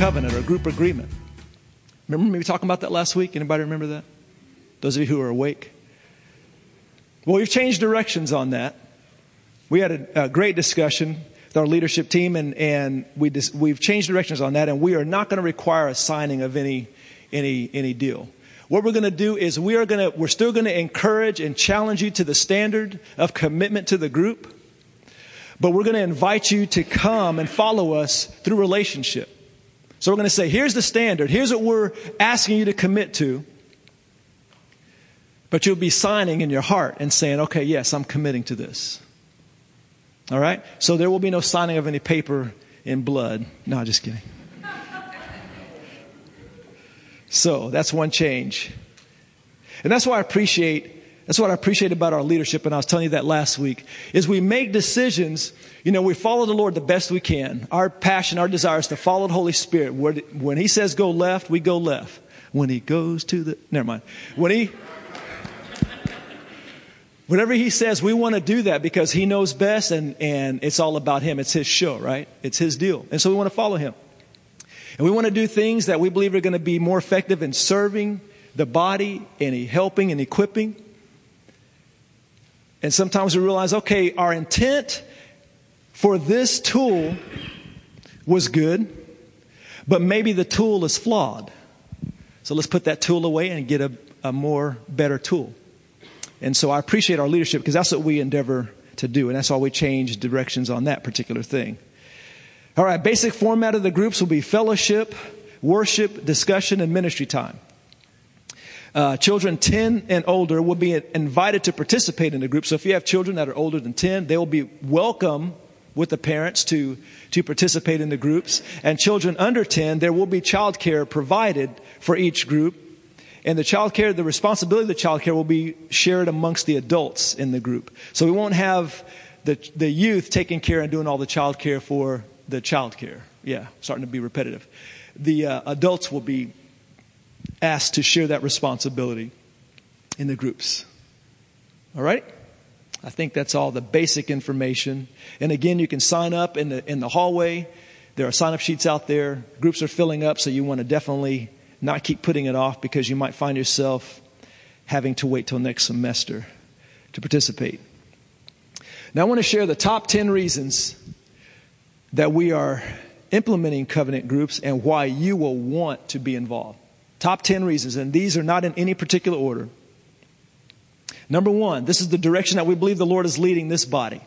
covenant or group agreement. Remember me talking about that last week? Anybody remember that? Those of you who are awake. Well, we've changed directions on that. We had a, a great discussion with our leadership team, and, and we dis, we've changed directions on that, and we are not going to require a signing of any, any, any deal. What we're going to do is we are going to, we're still going to encourage and challenge you to the standard of commitment to the group, but we're going to invite you to come and follow us through relationship. So we're going to say, here's the standard. Here's what we're asking you to commit to. But you'll be signing in your heart and saying, okay, yes, I'm committing to this. All right? So there will be no signing of any paper in blood. No, just kidding. so that's one change. And that's why I appreciate that's what I appreciate about our leadership, and I was telling you that last week, is we make decisions, you know, we follow the Lord the best we can. Our passion, our desire is to follow the Holy Spirit. When He says go left, we go left. When He goes to the, never mind. When He, Whatever he says, we want to do that because he knows best and, and it's all about him. It's his show, right? It's his deal. And so we want to follow him. And we want to do things that we believe are going to be more effective in serving the body and helping and equipping. And sometimes we realize, okay, our intent for this tool was good, but maybe the tool is flawed. So let's put that tool away and get a, a more better tool. And so I appreciate our leadership because that's what we endeavor to do. And that's why we change directions on that particular thing. All right, basic format of the groups will be fellowship, worship, discussion, and ministry time. Uh, children 10 and older will be invited to participate in the group. So if you have children that are older than 10, they will be welcome with the parents to, to participate in the groups. And children under 10, there will be childcare provided for each group and the child care, the responsibility of the child care will be shared amongst the adults in the group. So we won't have the, the youth taking care and doing all the child care for the child care. Yeah, starting to be repetitive. The uh, adults will be asked to share that responsibility in the groups. All right? I think that's all the basic information. And again, you can sign up in the, in the hallway. There are sign up sheets out there. Groups are filling up, so you want to definitely not keep putting it off because you might find yourself having to wait till next semester to participate. Now, I want to share the top 10 reasons that we are implementing covenant groups and why you will want to be involved. Top 10 reasons, and these are not in any particular order. Number one, this is the direction that we believe the Lord is leading this body.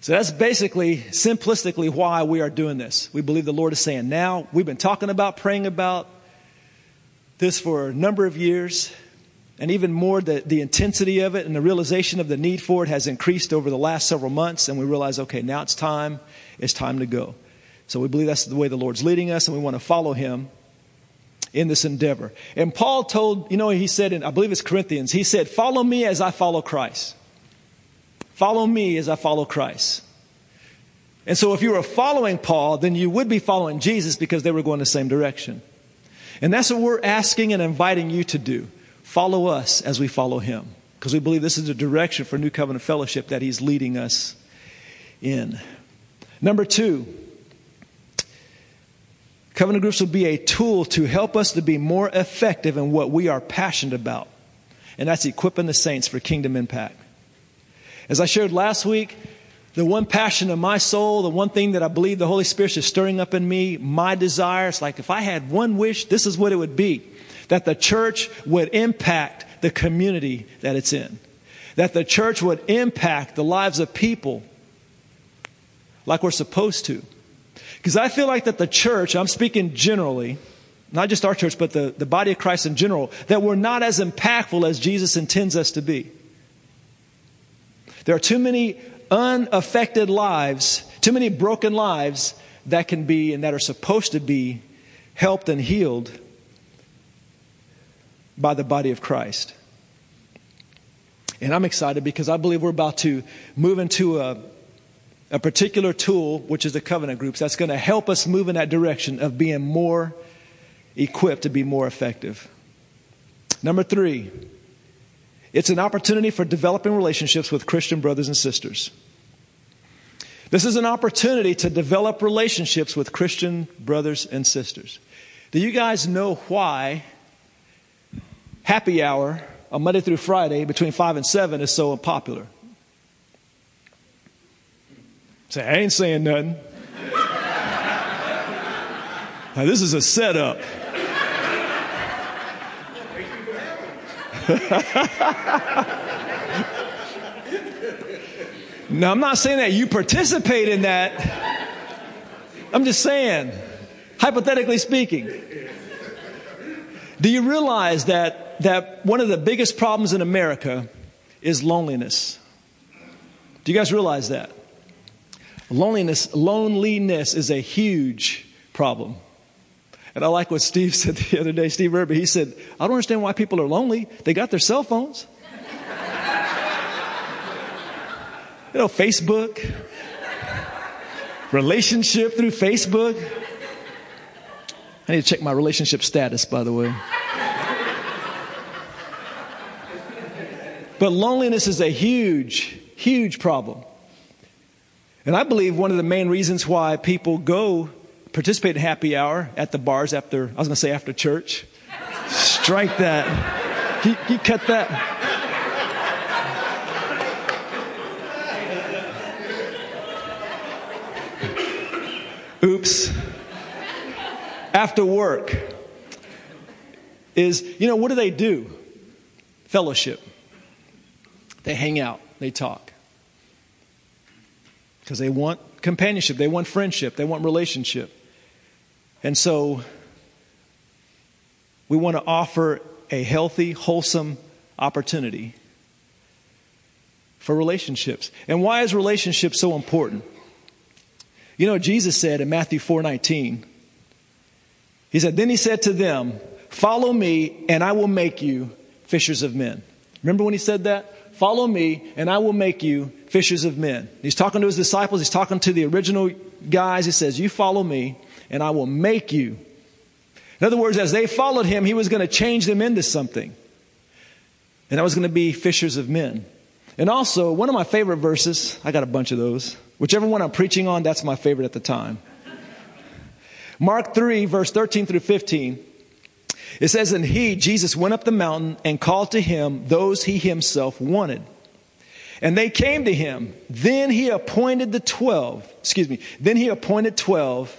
So that's basically, simplistically, why we are doing this. We believe the Lord is saying, now, we've been talking about, praying about, this for a number of years, and even more, the, the intensity of it and the realization of the need for it has increased over the last several months, and we realize, okay, now it's time, it's time to go. So we believe that's the way the Lord's leading us, and we want to follow Him in this endeavor. And Paul told, you know, he said in, I believe it's Corinthians, he said, Follow me as I follow Christ. Follow me as I follow Christ. And so if you were following Paul, then you would be following Jesus because they were going the same direction. And that's what we're asking and inviting you to do. Follow us as we follow him. Because we believe this is the direction for New Covenant Fellowship that he's leading us in. Number two, covenant groups will be a tool to help us to be more effective in what we are passionate about. And that's equipping the saints for kingdom impact. As I shared last week, the one passion of my soul, the one thing that I believe the Holy Spirit is stirring up in me, my desires, like if I had one wish, this is what it would be. That the church would impact the community that it's in. That the church would impact the lives of people like we're supposed to. Because I feel like that the church, I'm speaking generally, not just our church, but the, the body of Christ in general, that we're not as impactful as Jesus intends us to be. There are too many unaffected lives, too many broken lives that can be and that are supposed to be helped and healed by the body of Christ. And I'm excited because I believe we're about to move into a, a particular tool, which is the covenant groups, that's going to help us move in that direction of being more equipped to be more effective. Number three, it's an opportunity for developing relationships with Christian brothers and sisters. This is an opportunity to develop relationships with Christian brothers and sisters. Do you guys know why happy hour on Monday through Friday between 5 and 7 is so popular? Say, I ain't saying nothing. now, this is a setup. now, I'm not saying that you participate in that. I'm just saying, hypothetically speaking. Do you realize that, that one of the biggest problems in America is loneliness? Do you guys realize that? Loneliness, loneliness is a huge problem. And I like what Steve said the other day, Steve Irby. He said, I don't understand why people are lonely. They got their cell phones. you know, Facebook, relationship through Facebook. I need to check my relationship status, by the way. but loneliness is a huge, huge problem. And I believe one of the main reasons why people go participate in happy hour at the bars after, I was going to say after church. Strike that. He, you cut that. Oops. After work is, you know, what do they do? Fellowship. They hang out, they talk. Because they want companionship, they want friendship, they want relationship. And so we want to offer a healthy, wholesome opportunity for relationships. And why is relationship so important? You know, Jesus said in Matthew 4:19, He said, Then he said to them, Follow me, and I will make you fishers of men. Remember when he said that? Follow me, and I will make you fishers of men. He's talking to his disciples, he's talking to the original guys. He says, You follow me, and I will make you. In other words, as they followed him, he was going to change them into something. And that was going to be fishers of men. And also, one of my favorite verses, I got a bunch of those. Whichever one I'm preaching on, that's my favorite at the time. Mark 3, verse 13 through 15. It says, And he, Jesus, went up the mountain and called to him those he himself wanted. And they came to him. Then he appointed the twelve, excuse me, then he appointed twelve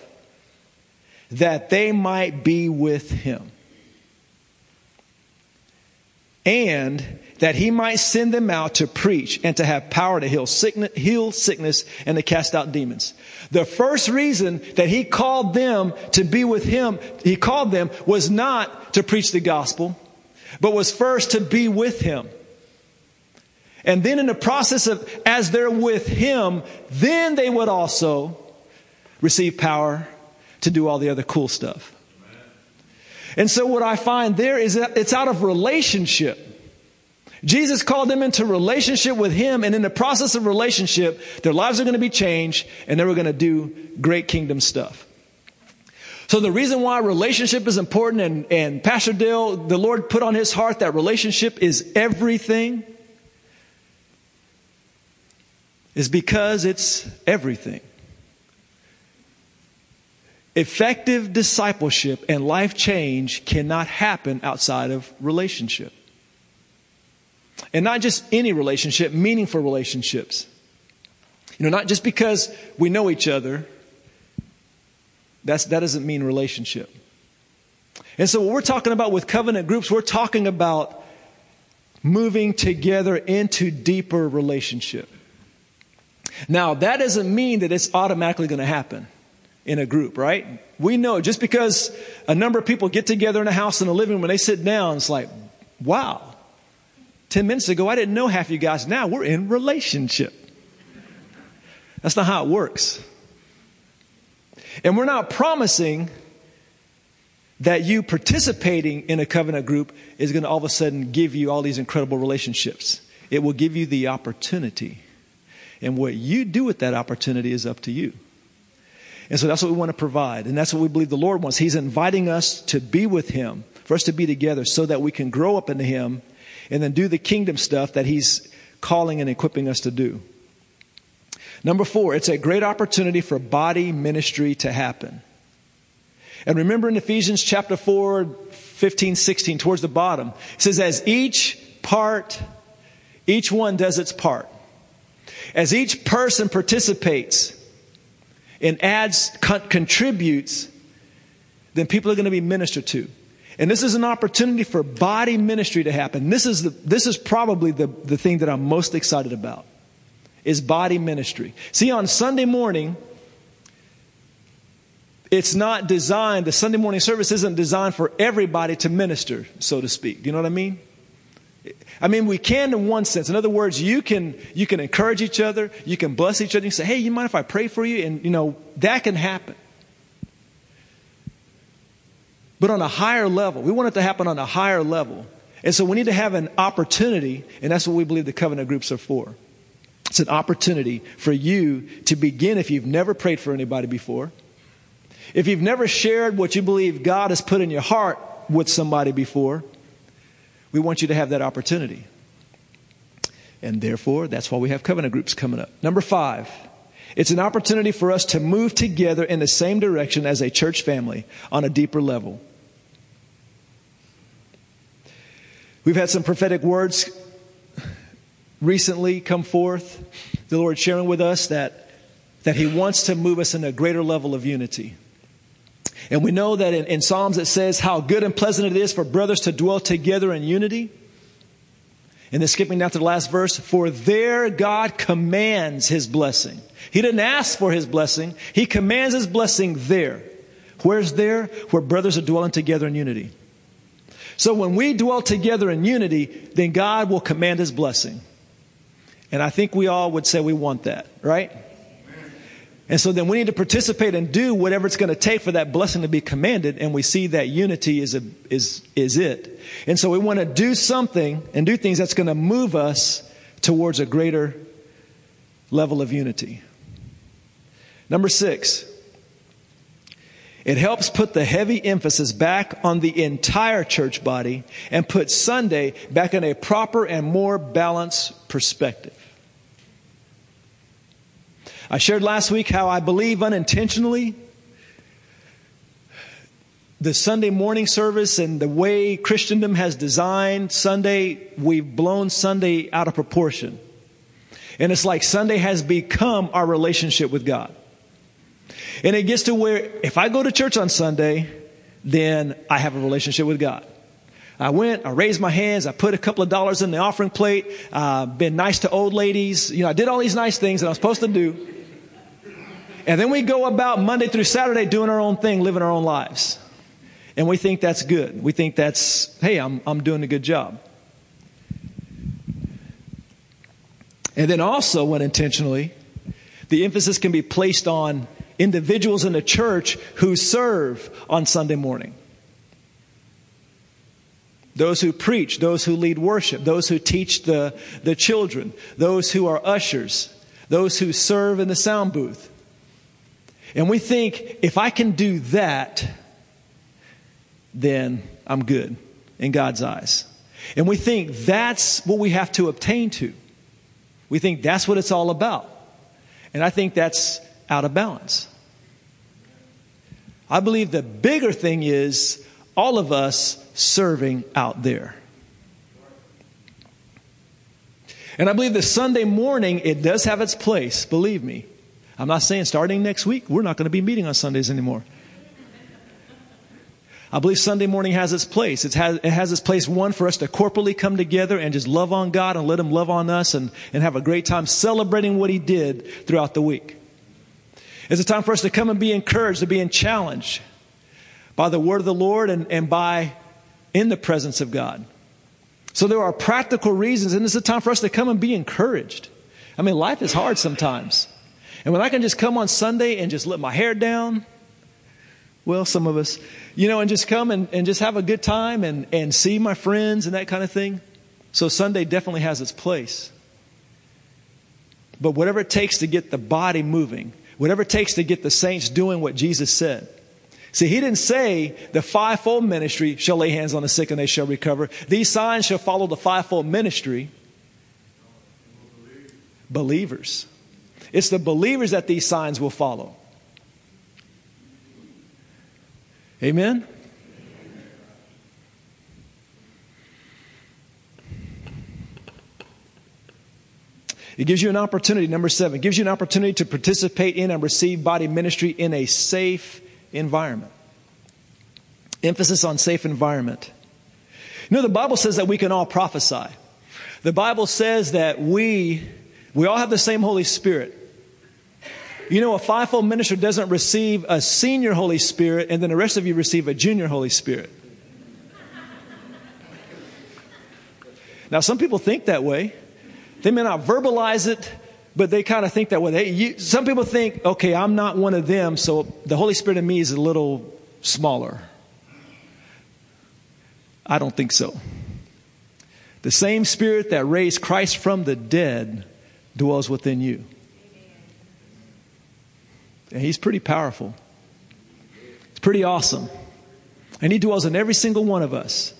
that they might be with him. And that he might send them out to preach and to have power to heal sickness, heal sickness and to cast out demons. The first reason that he called them to be with him, he called them was not to preach the gospel, but was first to be with him. And then in the process of, as they're with him, then they would also receive power to do all the other cool stuff. And so what I find there is that it's out of relationship. Jesus called them into relationship with Him, and in the process of relationship, their lives are going to be changed, and they were going to do great kingdom stuff. So the reason why relationship is important, and, and Pastor Dale, the Lord put on his heart that relationship is everything, is because it's everything. Effective discipleship and life change cannot happen outside of relationship. And not just any relationship, meaningful relationships. You know, not just because we know each other, that's, that doesn't mean relationship. And so, what we're talking about with covenant groups, we're talking about moving together into deeper relationship. Now, that doesn't mean that it's automatically going to happen in a group, right? We know just because a number of people get together in a house in a living room, when they sit down, it's like, wow, 10 minutes ago, I didn't know half you guys. Now we're in relationship. That's not how it works. And we're not promising that you participating in a covenant group is going to all of a sudden give you all these incredible relationships. It will give you the opportunity. And what you do with that opportunity is up to you. And so that's what we want to provide. And that's what we believe the Lord wants. He's inviting us to be with Him, for us to be together so that we can grow up into Him and then do the kingdom stuff that He's calling and equipping us to do. Number four, it's a great opportunity for body ministry to happen. And remember in Ephesians chapter 4, 15, 16, towards the bottom, it says, as each part, each one does its part. As each person participates and adds, con- contributes, then people are going to be ministered to. And this is an opportunity for body ministry to happen. This is, the, this is probably the, the thing that I'm most excited about is body ministry. See, on Sunday morning, it's not designed, the Sunday morning service isn't designed for everybody to minister, so to speak. Do you know what I mean? I mean, we can in one sense. In other words, you can, you can encourage each other, you can bless each other, you say, hey, you mind if I pray for you? And, you know, that can happen. But on a higher level, we want it to happen on a higher level. And so we need to have an opportunity, and that's what we believe the covenant groups are for. It's an opportunity for you to begin if you've never prayed for anybody before. If you've never shared what you believe God has put in your heart with somebody before, we want you to have that opportunity. And therefore, that's why we have covenant groups coming up. Number five, it's an opportunity for us to move together in the same direction as a church family on a deeper level. We've had some prophetic words recently come forth. The Lord sharing with us that, that He wants to move us in a greater level of unity. And we know that in, in Psalms it says how good and pleasant it is for brothers to dwell together in unity. And then skipping down to the last verse, for there God commands his blessing. He didn't ask for his blessing, he commands his blessing there. Where's there? Where brothers are dwelling together in unity. So when we dwell together in unity, then God will command his blessing. And I think we all would say we want that, right? And so then we need to participate and do whatever it's going to take for that blessing to be commanded. And we see that unity is, a, is, is it. And so we want to do something and do things that's going to move us towards a greater level of unity. Number six, it helps put the heavy emphasis back on the entire church body and put Sunday back in a proper and more balanced perspective. I shared last week how I believe unintentionally the Sunday morning service and the way Christendom has designed Sunday, we've blown Sunday out of proportion. And it's like Sunday has become our relationship with God. And it gets to where if I go to church on Sunday, then I have a relationship with God. I went, I raised my hands, I put a couple of dollars in the offering plate, uh, been nice to old ladies, you know, I did all these nice things that I'm supposed to do. And then we go about Monday through Saturday doing our own thing, living our own lives. And we think that's good. We think that's, hey, I'm, I'm doing a good job. And then also, when intentionally, the emphasis can be placed on individuals in the church who serve on Sunday morning. Those who preach, those who lead worship, those who teach the, the children, those who are ushers, those who serve in the sound booth. And we think, if I can do that, then I'm good in God's eyes. And we think that's what we have to obtain to. We think that's what it's all about. And I think that's out of balance. I believe the bigger thing is all of us serving out there. And I believe that Sunday morning, it does have its place, believe me. I'm not saying starting next week, we're not going to be meeting on Sundays anymore. I believe Sunday morning has its place. It has, it has its place, one, for us to corporately come together and just love on God and let Him love on us and, and have a great time celebrating what He did throughout the week. It's a time for us to come and be encouraged, to be challenged by the word of the Lord and, and by in the presence of God. So there are practical reasons, and it's a time for us to come and be encouraged. I mean, life is hard sometimes. And when I can just come on Sunday and just let my hair down, well, some of us, you know, and just come and, and just have a good time and, and see my friends and that kind of thing. So Sunday definitely has its place. But whatever it takes to get the body moving, whatever it takes to get the saints doing what Jesus said. See, he didn't say the fivefold ministry shall lay hands on the sick and they shall recover. These signs shall follow the fivefold ministry. Believers. It's the believers that these signs will follow. Amen? It gives you an opportunity, number seven, gives you an opportunity to participate in and receive body ministry in a safe environment. Emphasis on safe environment. You know, the Bible says that we can all prophesy. The Bible says that we, we all have the same Holy Spirit. You know, a fivefold minister doesn't receive a senior Holy Spirit and then the rest of you receive a junior Holy Spirit. Now, some people think that way. They may not verbalize it, but they kind of think that way. They, you, some people think, okay, I'm not one of them, so the Holy Spirit in me is a little smaller. I don't think so. The same Spirit that raised Christ from the dead dwells within you. And He's pretty powerful. It's pretty awesome. And He dwells in every single one of us.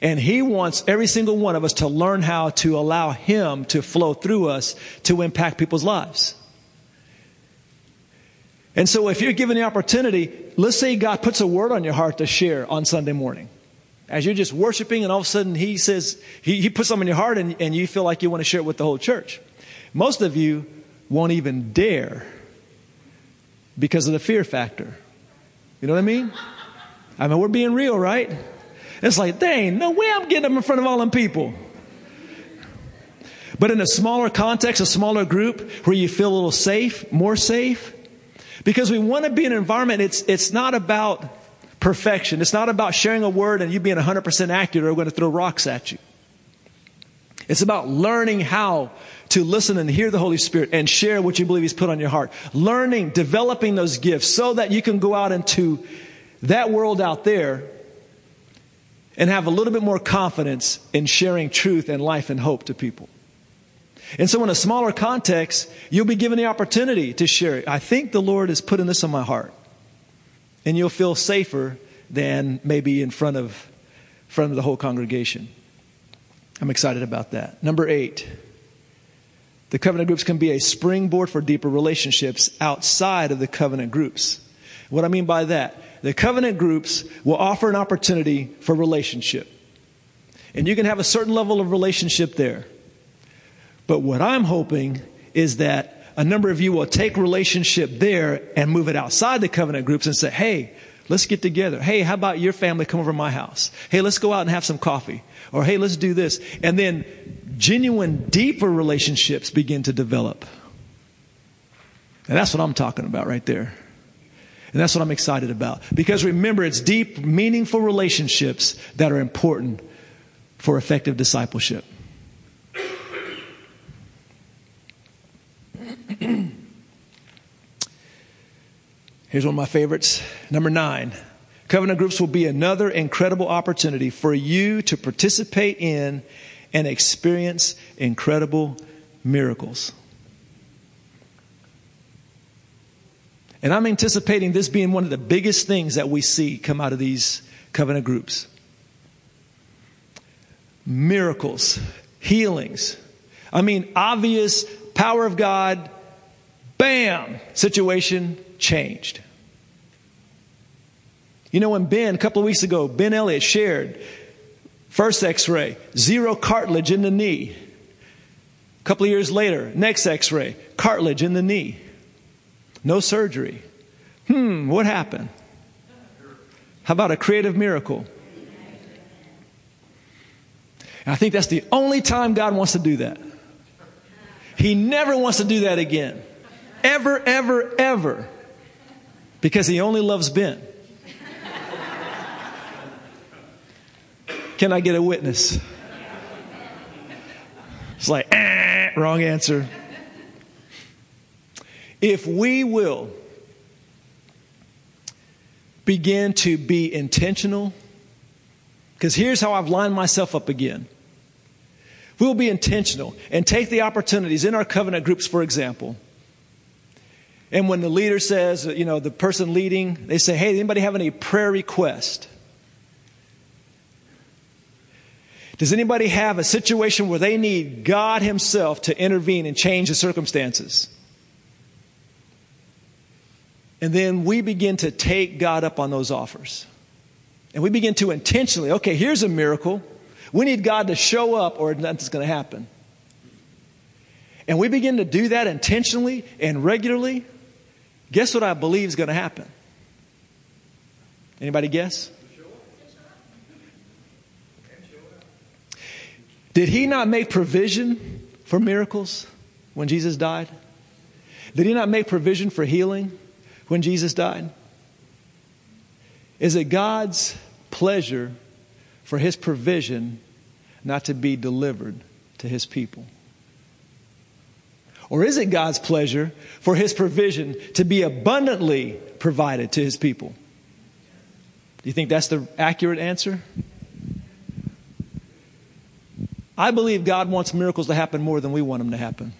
And He wants every single one of us to learn how to allow Him to flow through us to impact people's lives. And so, if you're given the opportunity, let's say God puts a word on your heart to share on Sunday morning. As you're just worshiping, and all of a sudden He says, He, he puts something in your heart, and, and you feel like you want to share it with the whole church. Most of you won't even dare because of the fear factor. You know what I mean? I mean, we're being real, right? It's like, dang, no way I'm getting up in front of all them people. But in a smaller context, a smaller group where you feel a little safe, more safe, because we want to be in an environment, it's, it's not about perfection. It's not about sharing a word and you being 100% accurate or we're going to throw rocks at you. It's about learning how to listen and hear the Holy Spirit and share what you believe He's put on your heart. Learning, developing those gifts so that you can go out into that world out there and have a little bit more confidence in sharing truth and life and hope to people. And so, in a smaller context, you'll be given the opportunity to share it. I think the Lord is putting this on my heart. And you'll feel safer than maybe in front of, front of the whole congregation. I'm excited about that. Number eight, the covenant groups can be a springboard for deeper relationships outside of the covenant groups. What I mean by that, the covenant groups will offer an opportunity for relationship. And you can have a certain level of relationship there. But what I'm hoping is that a number of you will take relationship there and move it outside the covenant groups and say, hey, let's get together. Hey, how about your family come over my house? Hey, let's go out and have some coffee. Or hey, let's do this. And then genuine, deeper relationships begin to develop. And that's what I'm talking about right there. And that's what I'm excited about. Because remember, it's deep, meaningful relationships that are important for effective discipleship. Here's one of my favorites. Number nine. Covenant groups will be another incredible opportunity for you to participate in and experience incredible miracles. And I'm anticipating this being one of the biggest things that we see come out of these covenant groups miracles, healings. I mean, obvious power of God, bam, situation changed. You know, when Ben, a couple of weeks ago, Ben Elliott shared first x ray, zero cartilage in the knee. A couple of years later, next x ray, cartilage in the knee. No surgery. Hmm, what happened? How about a creative miracle? And I think that's the only time God wants to do that. He never wants to do that again. Ever, ever, ever. Because he only loves Ben. Can I get a witness? It's like, eh, wrong answer. If we will begin to be intentional, because here's how I've lined myself up again. We'll be intentional and take the opportunities in our covenant groups, for example. And when the leader says, you know, the person leading, they say, hey, anybody have any prayer request? Does anybody have a situation where they need God Himself to intervene and change the circumstances? And then we begin to take God up on those offers. And we begin to intentionally, okay, here's a miracle. We need God to show up or nothing's going to happen. And we begin to do that intentionally and regularly. Guess what I believe is going to happen? Anybody guess? Did he not make provision for miracles when Jesus died? Did he not make provision for healing when Jesus died? Is it God's pleasure for his provision not to be delivered to his people? Or is it God's pleasure for his provision to be abundantly provided to his people? Do you think that's the accurate answer? I believe God wants miracles to happen more than we want them to happen.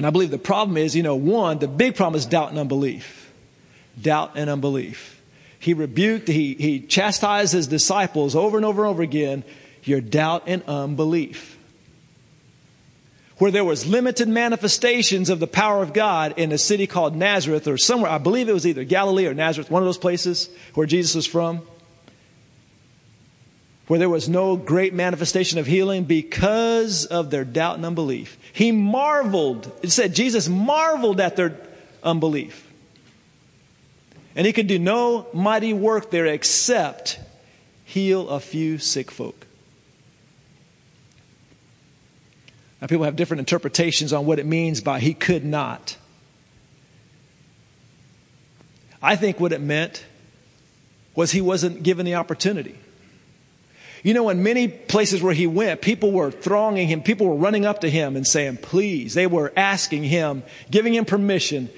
And I believe the problem is, you know, one, the big problem is doubt and unbelief. Doubt and unbelief. He rebuked, he, he chastised his disciples over and over and over again, your doubt and unbelief. Where there was limited manifestations of the power of God in a city called Nazareth or somewhere, I believe it was either Galilee or Nazareth, one of those places where Jesus was from, where there was no great manifestation of healing because of their doubt and unbelief. He marveled. It said Jesus marveled at their unbelief. And he could do no mighty work there except heal a few sick folk. Now, people have different interpretations on what it means by he could not. I think what it meant was he wasn't given the opportunity. You know, in many places where he went, people were thronging him, people were running up to him and saying, please. They were asking him, giving him permission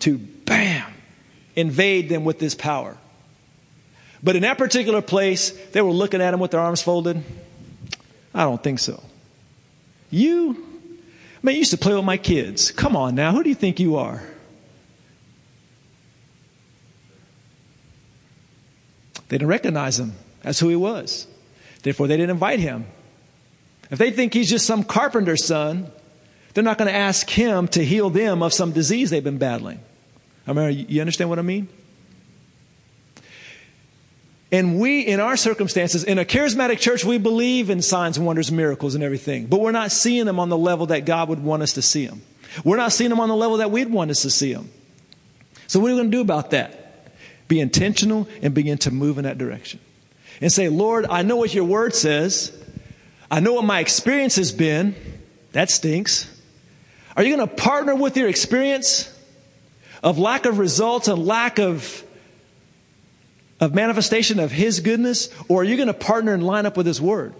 to, bam, invade them with this power. But in that particular place, they were looking at him with their arms folded. I don't think so. You? Man, you used to play with my kids. Come on now, who do you think you are? They didn't recognize him as who he was. Therefore, they didn't invite him. If they think he's just some carpenter's son, they're not going to ask him to heal them of some disease they've been battling. I mean, you understand what I mean? And we, in our circumstances, in a charismatic church, we believe in signs, wonders, miracles, and everything. But we're not seeing them on the level that God would want us to see them. We're not seeing them on the level that we'd want us to see them. So, what are we going to do about that? Be intentional and begin to move in that direction. And say, Lord, I know what your word says. I know what my experience has been. That stinks. Are you going to partner with your experience of lack of results and lack of of manifestation of His goodness, or are you going to partner and line up with His Word?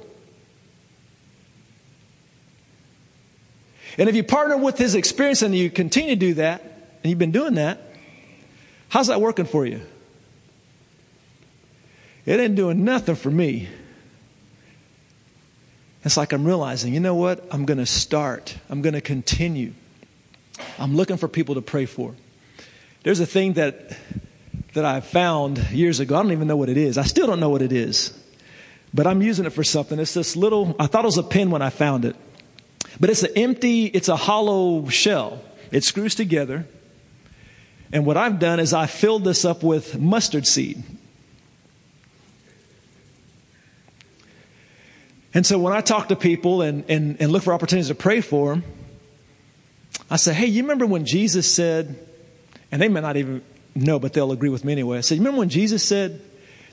And if you partner with His experience and you continue to do that, and you've been doing that, how's that working for you? It ain't doing nothing for me. It's like I'm realizing, you know what? I'm going to start. I'm going to continue. I'm looking for people to pray for. There's a thing that that I found years ago. I don't even know what it is. I still don't know what it is. But I'm using it for something. It's this little, I thought it was a pen when I found it. But it's an empty, it's a hollow shell. It screws together. And what I've done is I filled this up with mustard seed. And so when I talk to people and, and, and look for opportunities to pray for them, I say, hey, you remember when Jesus said, and they may not even know, but they'll agree with me anyway. I said, you remember when Jesus said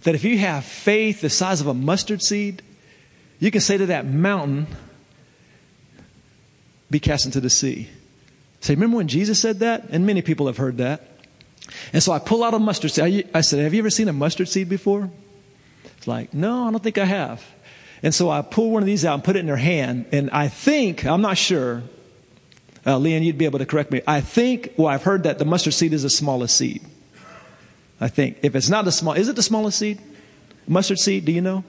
that if you have faith the size of a mustard seed, you can say to that mountain, be cast into the sea. Say, remember when Jesus said that? And many people have heard that. And so I pull out a mustard seed. I said, have you ever seen a mustard seed before? It's like, no, I don't think I have. And so I pull one of these out and put it in their hand. And I think, I'm not sure, uh, Leon, you'd be able to correct me. I think, well, I've heard that the mustard seed is the smallest seed. I think. If it's not the small, is it the smallest seed? Mustard seed, do you know?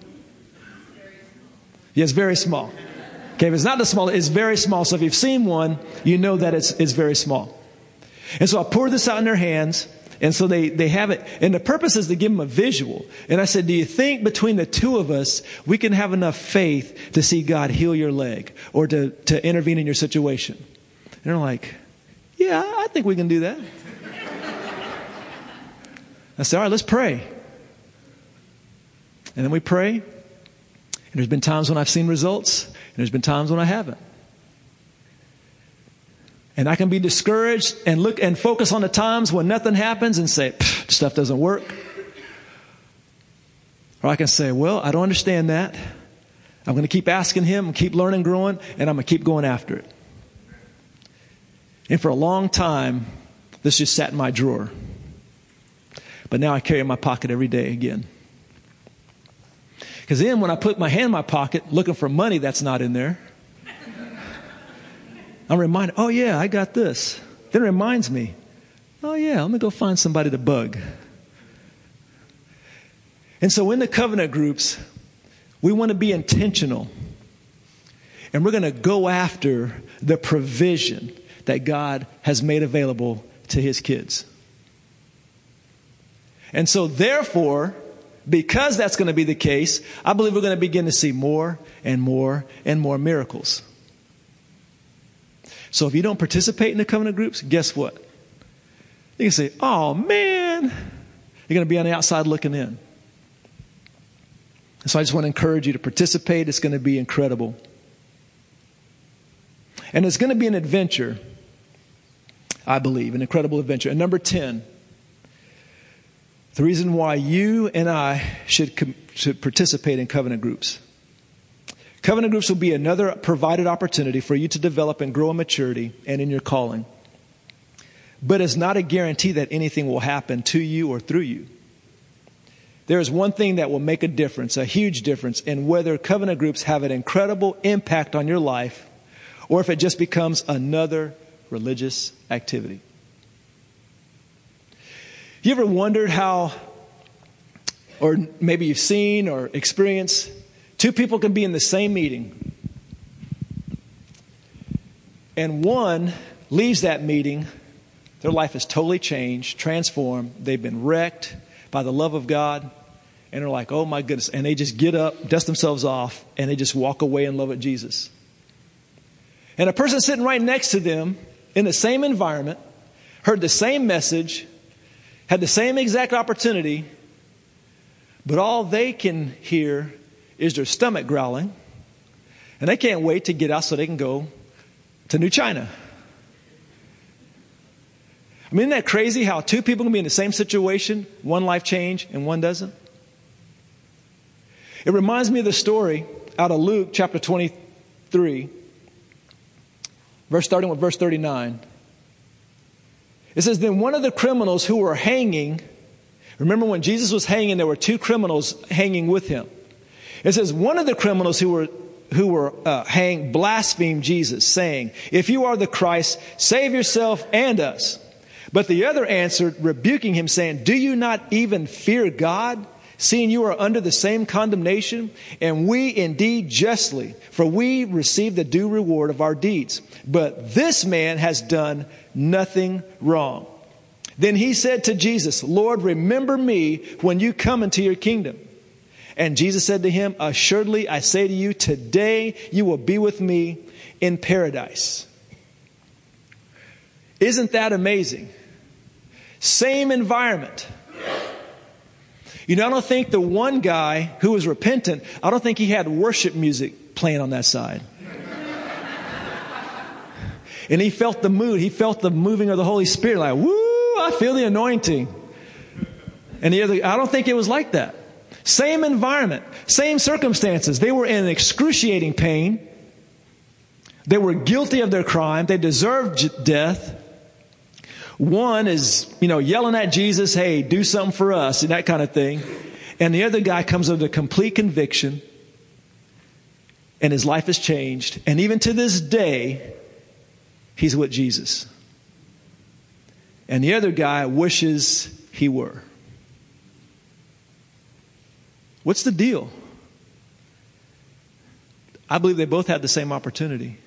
Yeah, very small. Okay, if it's not the small, it's very small. So if you've seen one, you know that it's, it's very small. And so I pour this out in their hands. And so they, they have it. And the purpose is to give them a visual. And I said, Do you think between the two of us, we can have enough faith to see God heal your leg or to, to intervene in your situation? And they're like, Yeah, I think we can do that. I said, all right, let's pray. And then we pray. And there's been times when I've seen results, and there's been times when I haven't. And I can be discouraged and look and focus on the times when nothing happens and say, stuff doesn't work. Or I can say, well, I don't understand that. I'm going to keep asking him, keep learning, growing, and I'm going to keep going after it. And for a long time, this just sat in my drawer. But now I carry it in my pocket every day again. Because then when I put my hand in my pocket looking for money that's not in there, I'm reminded, oh yeah, I got this. Then it reminds me, oh yeah, let me go find somebody to bug. And so in the covenant groups, we want to be intentional. And we're going to go after the provision that God has made available to his kids. And so, therefore, because that's going to be the case, I believe we're going to begin to see more and more and more miracles. So, if you don't participate in the covenant groups, guess what? You can say, oh man, you're going to be on the outside looking in. So I just want to encourage you to participate. It's going to be incredible. And it's going to be an adventure, I believe, an incredible adventure. And number 10, the reason why you and I should, should participate in covenant groups. Covenant groups will be another provided opportunity for you to develop and grow in maturity and in your calling. But it's not a guarantee that anything will happen to you or through you. There is one thing that will make a difference, a huge difference, in whether covenant groups have an incredible impact on your life or if it just becomes another religious activity. You ever wondered how, or maybe you've seen or experienced, two people can be in the same meeting, and one leaves that meeting, their life is totally changed, transformed, they've been wrecked by the love of God, and they're like, oh my goodness. And they just get up, dust themselves off, and they just walk away in love with Jesus. And a person sitting right next to them in the same environment, heard the same message, had the same exact opportunity, but all they can hear is their stomach growling, and they can't wait to get out so they can go to New China. I mean, isn't that crazy how two people can be in the same situation, one life change and one doesn't? It reminds me of the story out of Luke chapter 23, verse starting with verse 39. It says, Then one of the criminals who were hanging, remember when Jesus was hanging, there were two criminals hanging with him. It says, One of the criminals who were who were uh, hanged blasphemed Jesus, saying, If you are the Christ, save yourself and us. But the other answered, rebuking him, saying, Do you not even fear God? seeing you are under the same condemnation, and we indeed justly, for we receive the due reward of our deeds. But this man has done nothing wrong. Then he said to Jesus, Lord, remember me when you come into your kingdom. And Jesus said to him, Assuredly, I say to you, today you will be with me in paradise. Isn't that amazing? Same environment you know, I don't think the one guy who was repentant, I don't think he had worship music playing on that side. and he felt the mood, he felt the moving of the Holy Spirit, like, woo, I feel the anointing. And the other, I don't think it was like that. Same environment, same circumstances. They were in excruciating pain. They were guilty of their crime. They deserved death. One is, you know, yelling at Jesus, hey, do something for us, and that kind of thing. And the other guy comes under complete conviction, and his life has changed. And even to this day, he's with Jesus. And the other guy wishes he were. What's the deal? I believe they both had the same opportunity.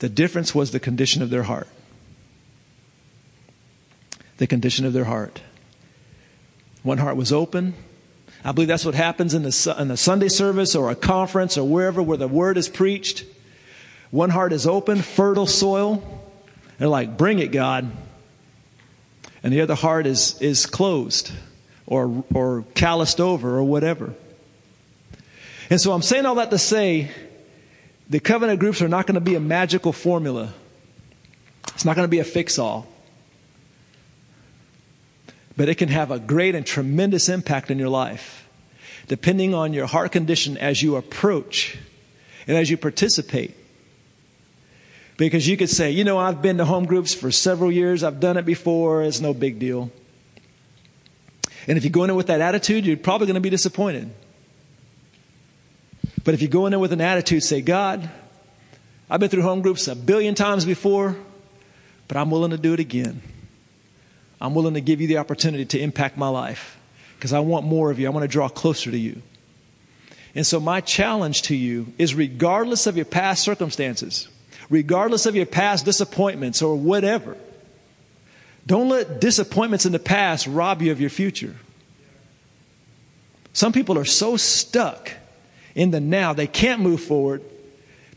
The difference was the condition of their heart the condition of their heart. One heart was open. I believe that's what happens in the, in the Sunday service or a conference or wherever where the word is preached. One heart is open, fertile soil. They're like, bring it, God. and the other heart is, is closed or, or calloused over or whatever. And so I'm saying all that to say the covenant groups are not going to be a magical formula. It's not going to be a fix all. But it can have a great and tremendous impact in your life, depending on your heart condition as you approach and as you participate. Because you could say, you know, I've been to home groups for several years, I've done it before, it's no big deal. And if you go in with that attitude, you're probably going to be disappointed. But if you go in there with an attitude, say, God, I've been through home groups a billion times before, but I'm willing to do it again. I'm willing to give you the opportunity to impact my life because I want more of you. I want to draw closer to you. And so, my challenge to you is regardless of your past circumstances, regardless of your past disappointments or whatever, don't let disappointments in the past rob you of your future. Some people are so stuck in the now, they can't move forward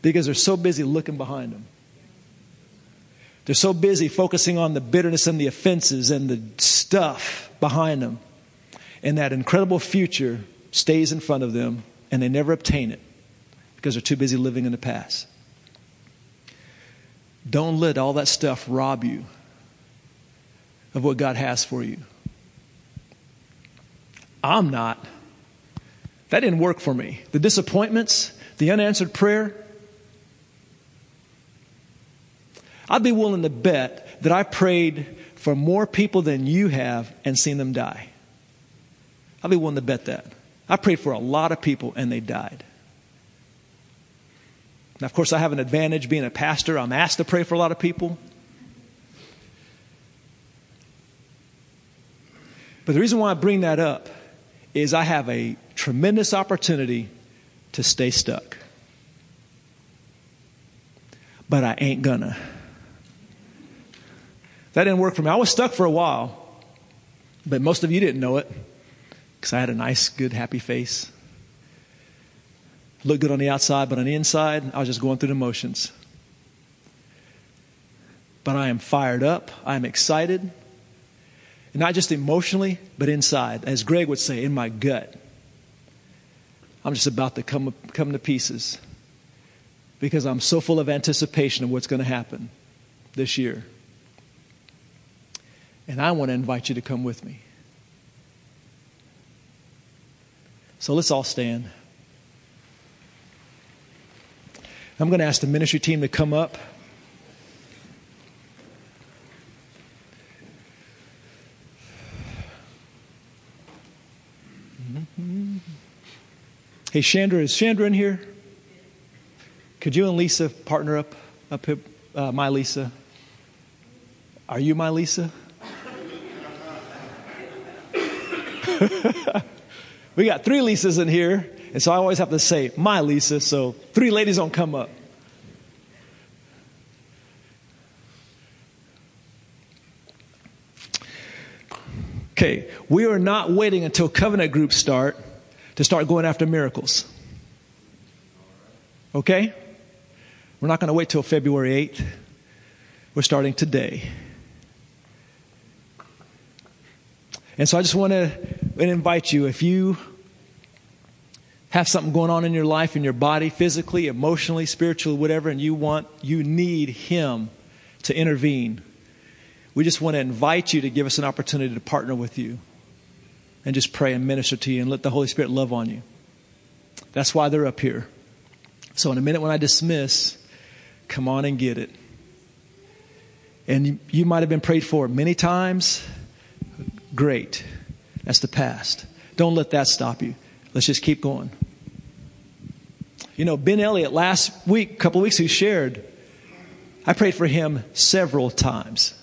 because they're so busy looking behind them. They're so busy focusing on the bitterness and the offenses and the stuff behind them. And that incredible future stays in front of them and they never obtain it because they're too busy living in the past. Don't let all that stuff rob you of what God has for you. I'm not. That didn't work for me. The disappointments, the unanswered prayer. I'd be willing to bet that I prayed for more people than you have and seen them die. I'd be willing to bet that. I prayed for a lot of people and they died. Now, of course, I have an advantage being a pastor. I'm asked to pray for a lot of people. But the reason why I bring that up is I have a tremendous opportunity to stay stuck. But I ain't gonna. That didn't work for me. I was stuck for a while, but most of you didn't know it because I had a nice, good, happy face. Looked good on the outside, but on the inside, I was just going through the motions. But I am fired up. I am excited. Not just emotionally, but inside. As Greg would say, in my gut. I'm just about to come, come to pieces because I'm so full of anticipation of what's going to happen this year. And I want to invite you to come with me. So let's all stand. I'm going to ask the ministry team to come up. Hey, Chandra, is Chandra in here? Could you and Lisa partner up, up? Uh, my Lisa? Are you my Lisa? we got three Lisas in here, and so I always have to say my Lisa, so three ladies don't come up. Okay, we are not waiting until covenant groups start to start going after miracles. Okay? We're not going to wait till February 8th. We're starting today. And so I just want to invite you if you have something going on in your life, in your body, physically, emotionally, spiritually, whatever, and you want, you need Him to intervene we just want to invite you to give us an opportunity to partner with you and just pray and minister to you and let the Holy Spirit love on you. That's why they're up here. So, in a minute when I dismiss, come on and get it. And you, you might have been prayed for many times. Great. That's the past. Don't let that stop you. Let's just keep going. You know, Ben Elliott last week, a couple weeks, he shared, I prayed for him several times.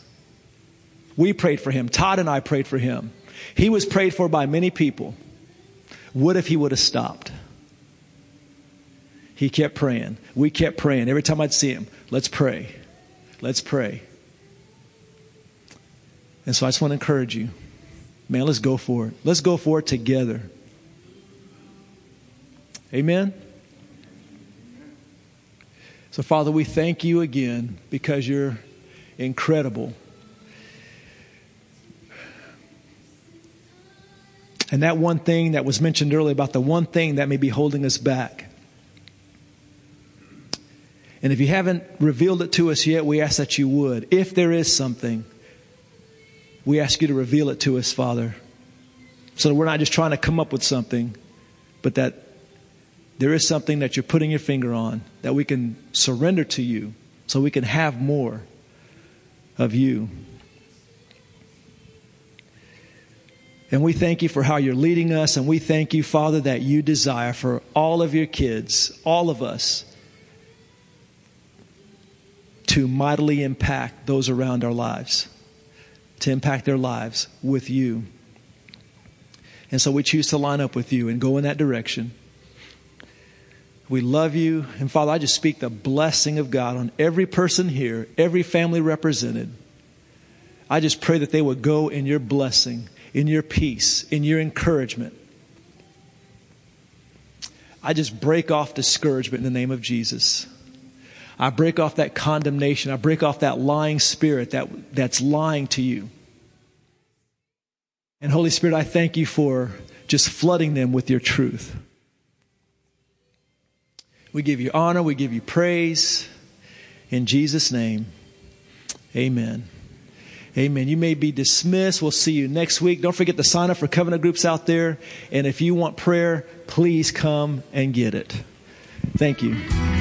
We prayed for him. Todd and I prayed for him. He was prayed for by many people. What if he would have stopped? He kept praying. We kept praying. Every time I'd see him, let's pray. Let's pray. And so I just want to encourage you. Man, let's go for it. Let's go for it together. Amen. So, Father, we thank you again because you're incredible. And that one thing that was mentioned earlier about the one thing that may be holding us back. And if you haven't revealed it to us yet, we ask that you would. If there is something, we ask you to reveal it to us, Father. So that we're not just trying to come up with something, but that there is something that you're putting your finger on that we can surrender to you so we can have more of you. And we thank you for how you're leading us. And we thank you, Father, that you desire for all of your kids, all of us, to mightily impact those around our lives, to impact their lives with you. And so we choose to line up with you and go in that direction. We love you. And Father, I just speak the blessing of God on every person here, every family represented. I just pray that they would go in your blessing, in your peace, in your encouragement. I just break off discouragement in the name of Jesus. I break off that condemnation. I break off that lying spirit that, that's lying to you. And Holy Spirit, I thank you for just flooding them with your truth. We give you honor, we give you praise. In Jesus' name, amen. Amen. You may be dismissed. We'll see you next week. Don't forget to sign up for covenant groups out there. And if you want prayer, please come and get it. Thank you.